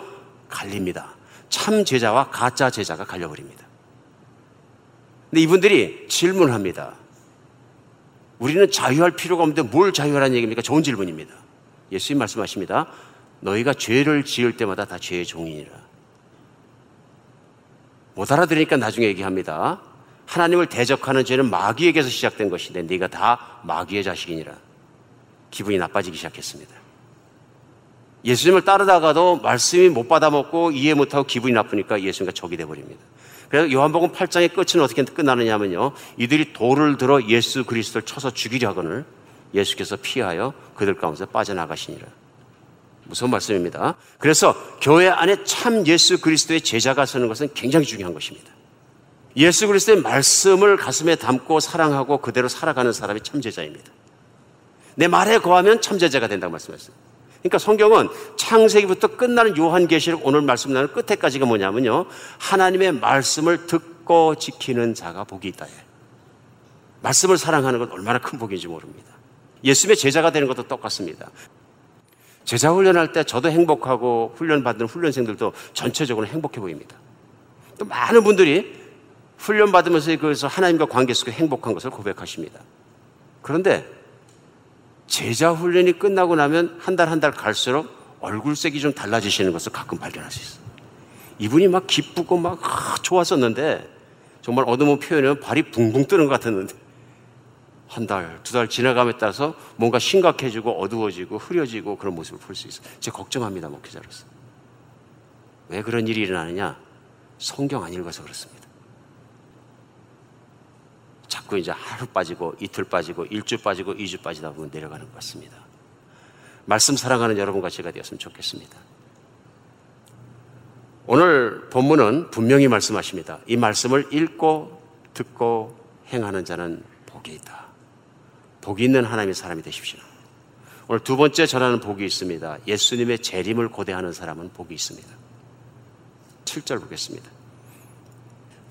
갈립니다. 참 제자와 가짜 제자가 갈려버립니다. 근데 이분들이 질문합니다. 우리는 자유할 필요가 없는데 뭘 자유하라는 얘기입니까? 좋은 질문입니다. 예수님 말씀하십니다. 너희가 죄를 지을 때마다 다 죄의 종이니라. 못 알아들으니까 나중에 얘기합니다. 하나님을 대적하는 죄는 마귀에게서 시작된 것인데 네가 다 마귀의 자식이니라. 기분이 나빠지기 시작했습니다. 예수님을 따르다가도 말씀이 못 받아먹고 이해 못하고 기분이 나쁘니까 예수님과 적이 돼버립니다. 그래서 요한복음 8장의 끝은 어떻게 끝나느냐면요. 이들이 돌을 들어 예수 그리스도를 쳐서 죽이려 하거늘 예수께서 피하여 그들 가운데 빠져나가시니라. 무서운 말씀입니다. 그래서 교회 안에 참 예수 그리스도의 제자가 서는 것은 굉장히 중요한 것입니다. 예수 그리스도의 말씀을 가슴에 담고 사랑하고 그대로 살아가는 사람이 참 제자입니다. 내 말에 거하면 참 제자가 된다고 말씀하셨어요. 그러니까 성경은 창세기부터 끝나는 요한계시록 오늘 말씀 나는 끝에까지가 뭐냐면요. 하나님의 말씀을 듣고 지키는 자가 복이 있다. 말씀을 사랑하는 건 얼마나 큰 복인지 모릅니다. 예수님의 제자가 되는 것도 똑같습니다. 제자 훈련할 때 저도 행복하고 훈련 받는 훈련생들도 전체적으로 행복해 보입니다. 또 많은 분들이 훈련 받으면서 그래서 하나님과 관계 속에 행복한 것을 고백하십니다. 그런데 제자 훈련이 끝나고 나면 한 달 한 달 갈수록 얼굴색이 좀 달라지시는 것을 가끔 발견할 수 있어요. 이분이 막 기쁘고 막 좋았었는데 정말 어두운 표현은 발이 붕붕 뜨는 것 같았는데 한 달, 두 달 지나감에 따라서 뭔가 심각해지고 어두워지고 흐려지고 그런 모습을 볼 수 있어요. 제가 걱정합니다, 목회자로서. 왜 그런 일이 일어나느냐? 성경 안 읽어서 그렇습니다. 자꾸 이제 하루 빠지고 이틀 빠지고 일주 빠지고 이주 빠지다 보면 내려가는 것 같습니다. 말씀 사랑하는 여러분과 제가 되었으면 좋겠습니다. 오늘 본문은 분명히 말씀하십니다. 이 말씀을 읽고 듣고 행하는 자는 복이 있다. 복이 있는 하나님의 사람이 되십시오. 오늘 두 번째 전하는 복이 있습니다. 예수님의 재림을 고대하는 사람은 복이 있습니다. 7절 보겠습니다.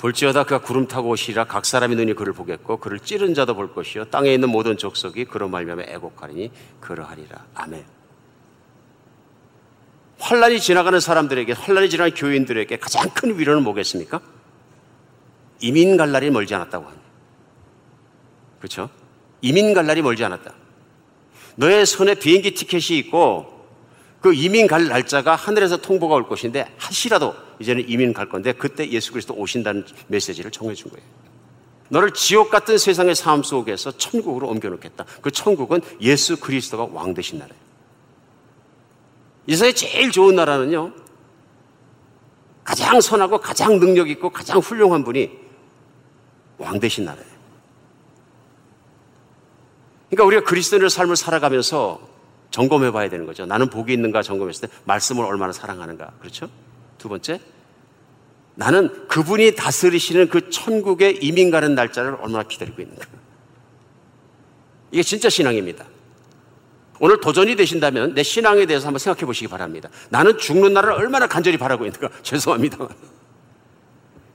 볼지어다 그가 구름 타고 오시리라 각 사람의 눈이 그를 보겠고 그를 찌른 자도 볼 것이요 땅에 있는 모든 족속이 그로 말미암아 애곡하리니 그러하리라 아멘. 환란이 지나가는 사람들에게 환란이 지나가는 교인들에게 가장 큰 위로는 뭐겠습니까? 이민 갈 날이 멀지 않았다고 합니다. 그렇죠? 이민 갈 날이 멀지 않았다. 너의 손에 비행기 티켓이 있고 그 이민 갈 날짜가 하늘에서 통보가 올 것인데 하시라도 이제는 이민 갈 건데 그때 예수 그리스도 오신다는 메시지를 정해 준 거예요. 너를 지옥 같은 세상의 삶 속에서 천국으로 옮겨 놓겠다. 그 천국은 예수 그리스도가 왕 되신 나라예요. 이 세상에 제일 좋은 나라는요. 가장 선하고 가장 능력 있고 가장 훌륭한 분이 왕 되신 나라예요. 그러니까 우리가 그리스도인의 삶을 살아가면서 점검해 봐야 되는 거죠. 나는 복이 있는가 점검했을 때 말씀을 얼마나 사랑하는가. 그렇죠? 두 번째, 나는 그분이 다스리시는 그 천국의 이민 가는 날짜를 얼마나 기다리고 있는가. 이게 진짜 신앙입니다. 오늘 도전이 되신다면 내 신앙에 대해서 한번 생각해 보시기 바랍니다. 나는 죽는 날을 얼마나 간절히 바라고 있는가. 죄송합니다.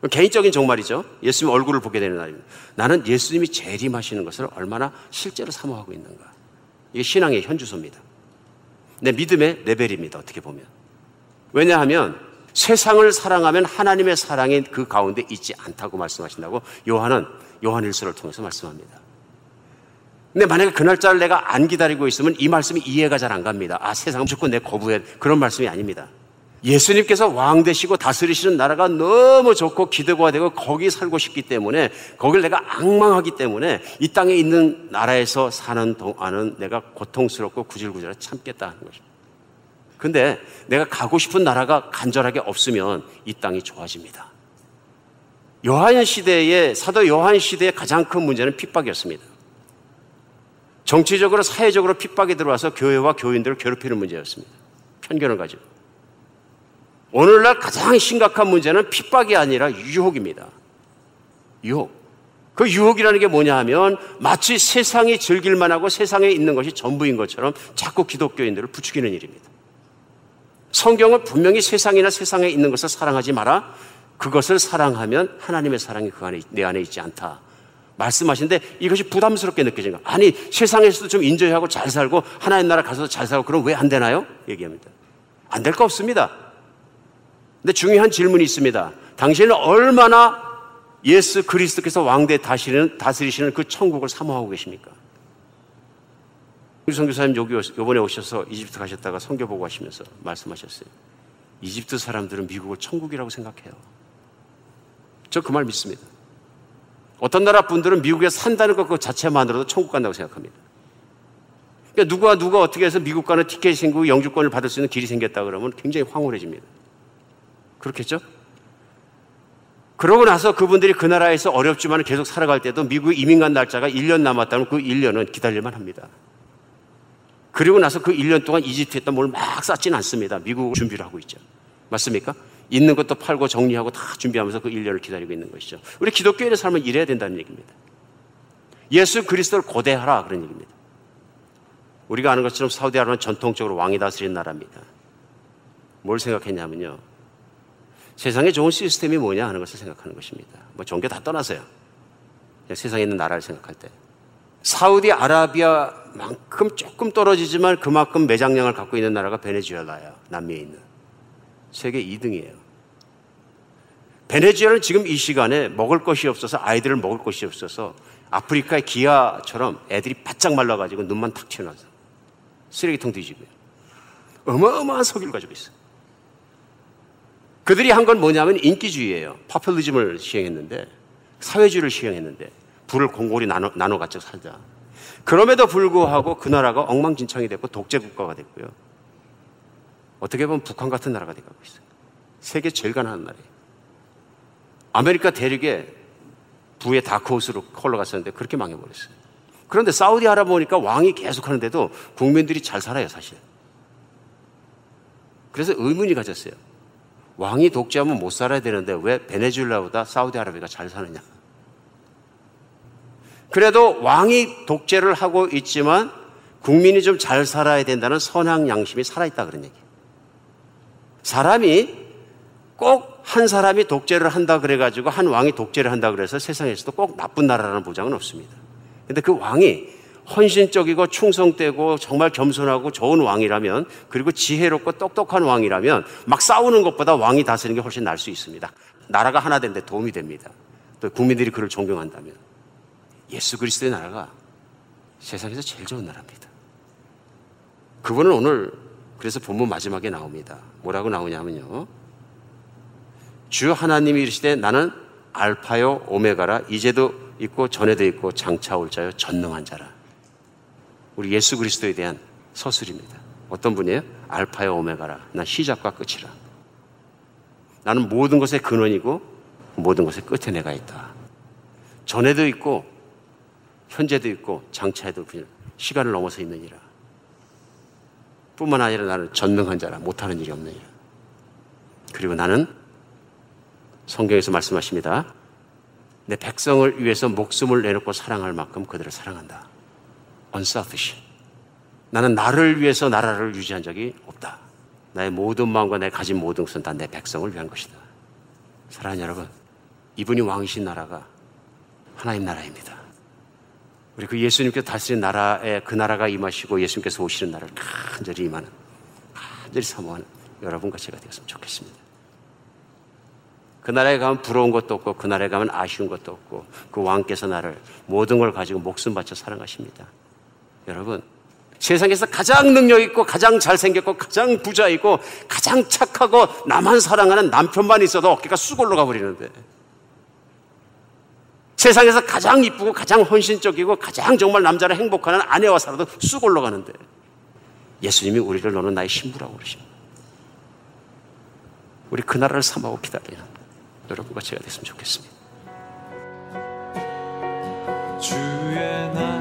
개인적인 정말이죠. 예수님 얼굴을 보게 되는 날입니다. 나는 예수님이 재림하시는 것을 얼마나 실제로 사모하고 있는가. 이게 신앙의 현주소입니다. 내 믿음의 레벨입니다. 어떻게 보면. 왜냐하면 세상을 사랑하면 하나님의 사랑이 그 가운데 있지 않다고 말씀하신다고 요한은 요한일서를 통해서 말씀합니다. 근데 만약에 그 날짜를 내가 안 기다리고 있으면 이 말씀이 이해가 잘 안 갑니다. 아, 세상 무조건 내 거부해. 그런 말씀이 아닙니다. 예수님께서 왕 되시고 다스리시는 나라가 너무 좋고 기대가 되고 거기 살고 싶기 때문에 거길 내가 악망하기 때문에 이 땅에 있는 나라에서 사는 동안은 내가 고통스럽고 구질구질 참겠다 하는 것입니다. 근데 내가 가고 싶은 나라가 간절하게 없으면 이 땅이 좋아집니다. 요한 시대의 사도 요한 시대의 가장 큰 문제는 핍박이었습니다. 정치적으로 사회적으로 핍박이 들어와서 교회와 교인들을 괴롭히는 문제였습니다. 편견을 가지고. 오늘날 가장 심각한 문제는 핍박이 아니라 유혹입니다. 유혹. 그 유혹이라는 게 뭐냐 하면 마치 세상이 즐길 만하고 세상에 있는 것이 전부인 것처럼 자꾸 기독교인들을 부추기는 일입니다. 성경은 분명히 세상이나 세상에 있는 것을 사랑하지 마라. 그것을 사랑하면 하나님의 사랑이 그 안에 내 안에 있지 않다. 말씀하신데 이것이 부담스럽게 느껴지는 거. 아니 세상에서도 좀 인조하고 잘 살고 하나님 나라 가서도 잘 살고 그럼 왜 안 되나요? 얘기합니다. 안 될 거 없습니다. 근데 중요한 질문이 있습니다. 당신은 얼마나 예수 그리스도께서 왕대 다스리는, 다스리시는 그 천국을 사모하고 계십니까? 우리 선교사님 여기 요번에 오셔서 이집트 가셨다가 선교 보고 하시면서 말씀하셨어요. 이집트 사람들은 미국을 천국이라고 생각해요. 저 그 말 믿습니다. 어떤 나라 분들은 미국에 산다는 것 그 자체만으로도 천국 간다고 생각합니다. 그러니까 누가 누가 어떻게 해서 미국 가는 티켓이 생기고 영주권을 받을 수 있는 길이 생겼다 그러면 굉장히 황홀해집니다. 그렇겠죠? 그러고 나서 그분들이 그 나라에서 어렵지만 계속 살아갈 때도 미국 이민 간 날짜가 1년 남았다면 그 1년은 기다릴만 합니다. 그리고 나서 그 1년 동안 이집트에다 뭘 막 쌓지는 않습니다. 미국 준비를 하고 있죠. 맞습니까? 있는 것도 팔고 정리하고 다 준비하면서 그 1년을 기다리고 있는 것이죠. 우리 기독교인의 삶은 이래야 된다는 얘기입니다. 예수 그리스도를 고대하라 그런 얘기입니다. 우리가 아는 것처럼 사우디아라비아는 전통적으로 왕이 다스린 나라입니다. 뭘 생각했냐면요. 세상에 좋은 시스템이 뭐냐 하는 것을 생각하는 것입니다. 뭐 종교 다 떠나서요. 세상에 있는 나라를 생각할 때. 사우디 아라비아만큼 조금 떨어지지만 그만큼 매장량을 갖고 있는 나라가 베네수엘라예요. 남미에 있는. 세계 2등이에요. 베네수엘은 지금 이 시간에 먹을 것이 없어서 아이들을 먹을 것이 없어서 아프리카의 기아처럼 애들이 바짝 말라가지고 눈만 탁 튀어나와서 쓰레기통 뒤지고요. 어마어마한 석유를 가지고 있어요. 그들이 한 건 뭐냐면 인기주의예요. 파퓰리즘을 시행했는데 사회주의를 시행했는데 부를 골고루 나눠, 나눠 갖고 살자. 그럼에도 불구하고 그 나라가 엉망진창이 됐고 독재 국가가 됐고요. 어떻게 보면 북한 같은 나라가 돼가고 있어요. 세계 제일 가난한 나라예요. 아메리카 대륙에 부의 다크호스로 흘러갔었는데 그렇게 망해버렸어요. 그런데 사우디아라비아 보니까 왕이 계속 하는데도 국민들이 잘 살아요, 사실. 그래서 의문이 가졌어요. 왕이 독재하면 못 살아야 되는데 왜 베네수엘라보다 사우디아라비아가 잘 사느냐? 그래도 왕이 독재를 하고 있지만 국민이 좀 잘 살아야 된다는 선한 양심이 살아있다 그런 얘기. 사람이 꼭 한 사람이 독재를 한다 그래가지고 한 왕이 독재를 한다 그래서 세상에서도 꼭 나쁜 나라라는 보장은 없습니다. 근데 그 왕이 헌신적이고 충성되고 정말 겸손하고 좋은 왕이라면 그리고 지혜롭고 똑똑한 왕이라면 막 싸우는 것보다 왕이 다스리는 게 훨씬 나을 수 있습니다. 나라가 하나 되는데 도움이 됩니다. 또 국민들이 그를 존경한다면 예수 그리스도의 나라가 세상에서 제일 좋은 나라입니다. 그분은 오늘 그래서 본문 마지막에 나옵니다. 뭐라고 나오냐면요. 주 하나님이 이르시되 나는 알파요 오메가라 이제도 있고 전에도 있고 장차 올 자요 전능한 자라. 우리 예수 그리스도에 대한 서술입니다. 어떤 분이에요? 알파요 오메가라. 난 시작과 끝이라. 나는 모든 것의 근원이고 모든 것의 끝에 내가 있다. 전에도 있고 현재도 있고 장차에도 시간을 넘어서 있느니라. 뿐만 아니라 나는 전능한 자라 못하는 일이 없느니라. 그리고 나는 성경에서 말씀하십니다. 내 백성을 위해서 목숨을 내놓고 사랑할 만큼 그들을 사랑한다. Unselfish. 나는 나를 위해서 나라를 유지한 적이 없다. 나의 모든 마음과 내 가진 모든 것은 다 내 백성을 위한 것이다. 사랑하는 여러분, 이분이 왕이신 나라가 하나님 나라입니다. 우리 그 예수님께서 다스린 나라에 그 나라가 임하시고 예수님께서 오시는 날을 간절히 임하는, 간절히 사모하는 여러분과 제가 되었으면 좋겠습니다. 그 나라에 가면 부러운 것도 없고 그 나라에 가면 아쉬운 것도 없고 그 왕께서 나를 모든 걸 가지고 목숨 바쳐 사랑하십니다. 여러분, 세상에서 가장 능력 있고 가장 잘생겼고 가장 부자이고 가장 착하고 나만 사랑하는 남편만 있어도 어깨가 쑥 올라가 버리는데 세상에서 가장 이쁘고 가장 헌신적이고 가장 정말 남자를 행복하는 아내와 살아도 쑥 올라가는데 예수님이 우리를 너는 나의 신부라고 그러십니다. 우리 그 나라를 삼하고 기다리는 여러분과 제가 됐으면 좋겠습니다. 주의 나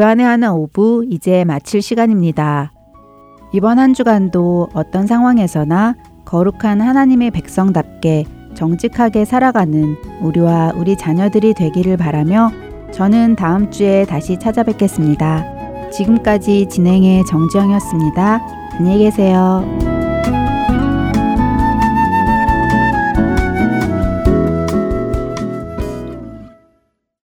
주안의 하나 오부 이제 마칠 시간입니다. 이번 한 주간도 어떤 상황에서나 거룩한 하나님의 백성답게 정직하게 살아가는 우리와 우리 자녀들이 되기를 바라며 저는 다음 주에 다시 찾아뵙겠습니다. 지금까지 진행의 정지영이었습니다. 안녕히 계세요.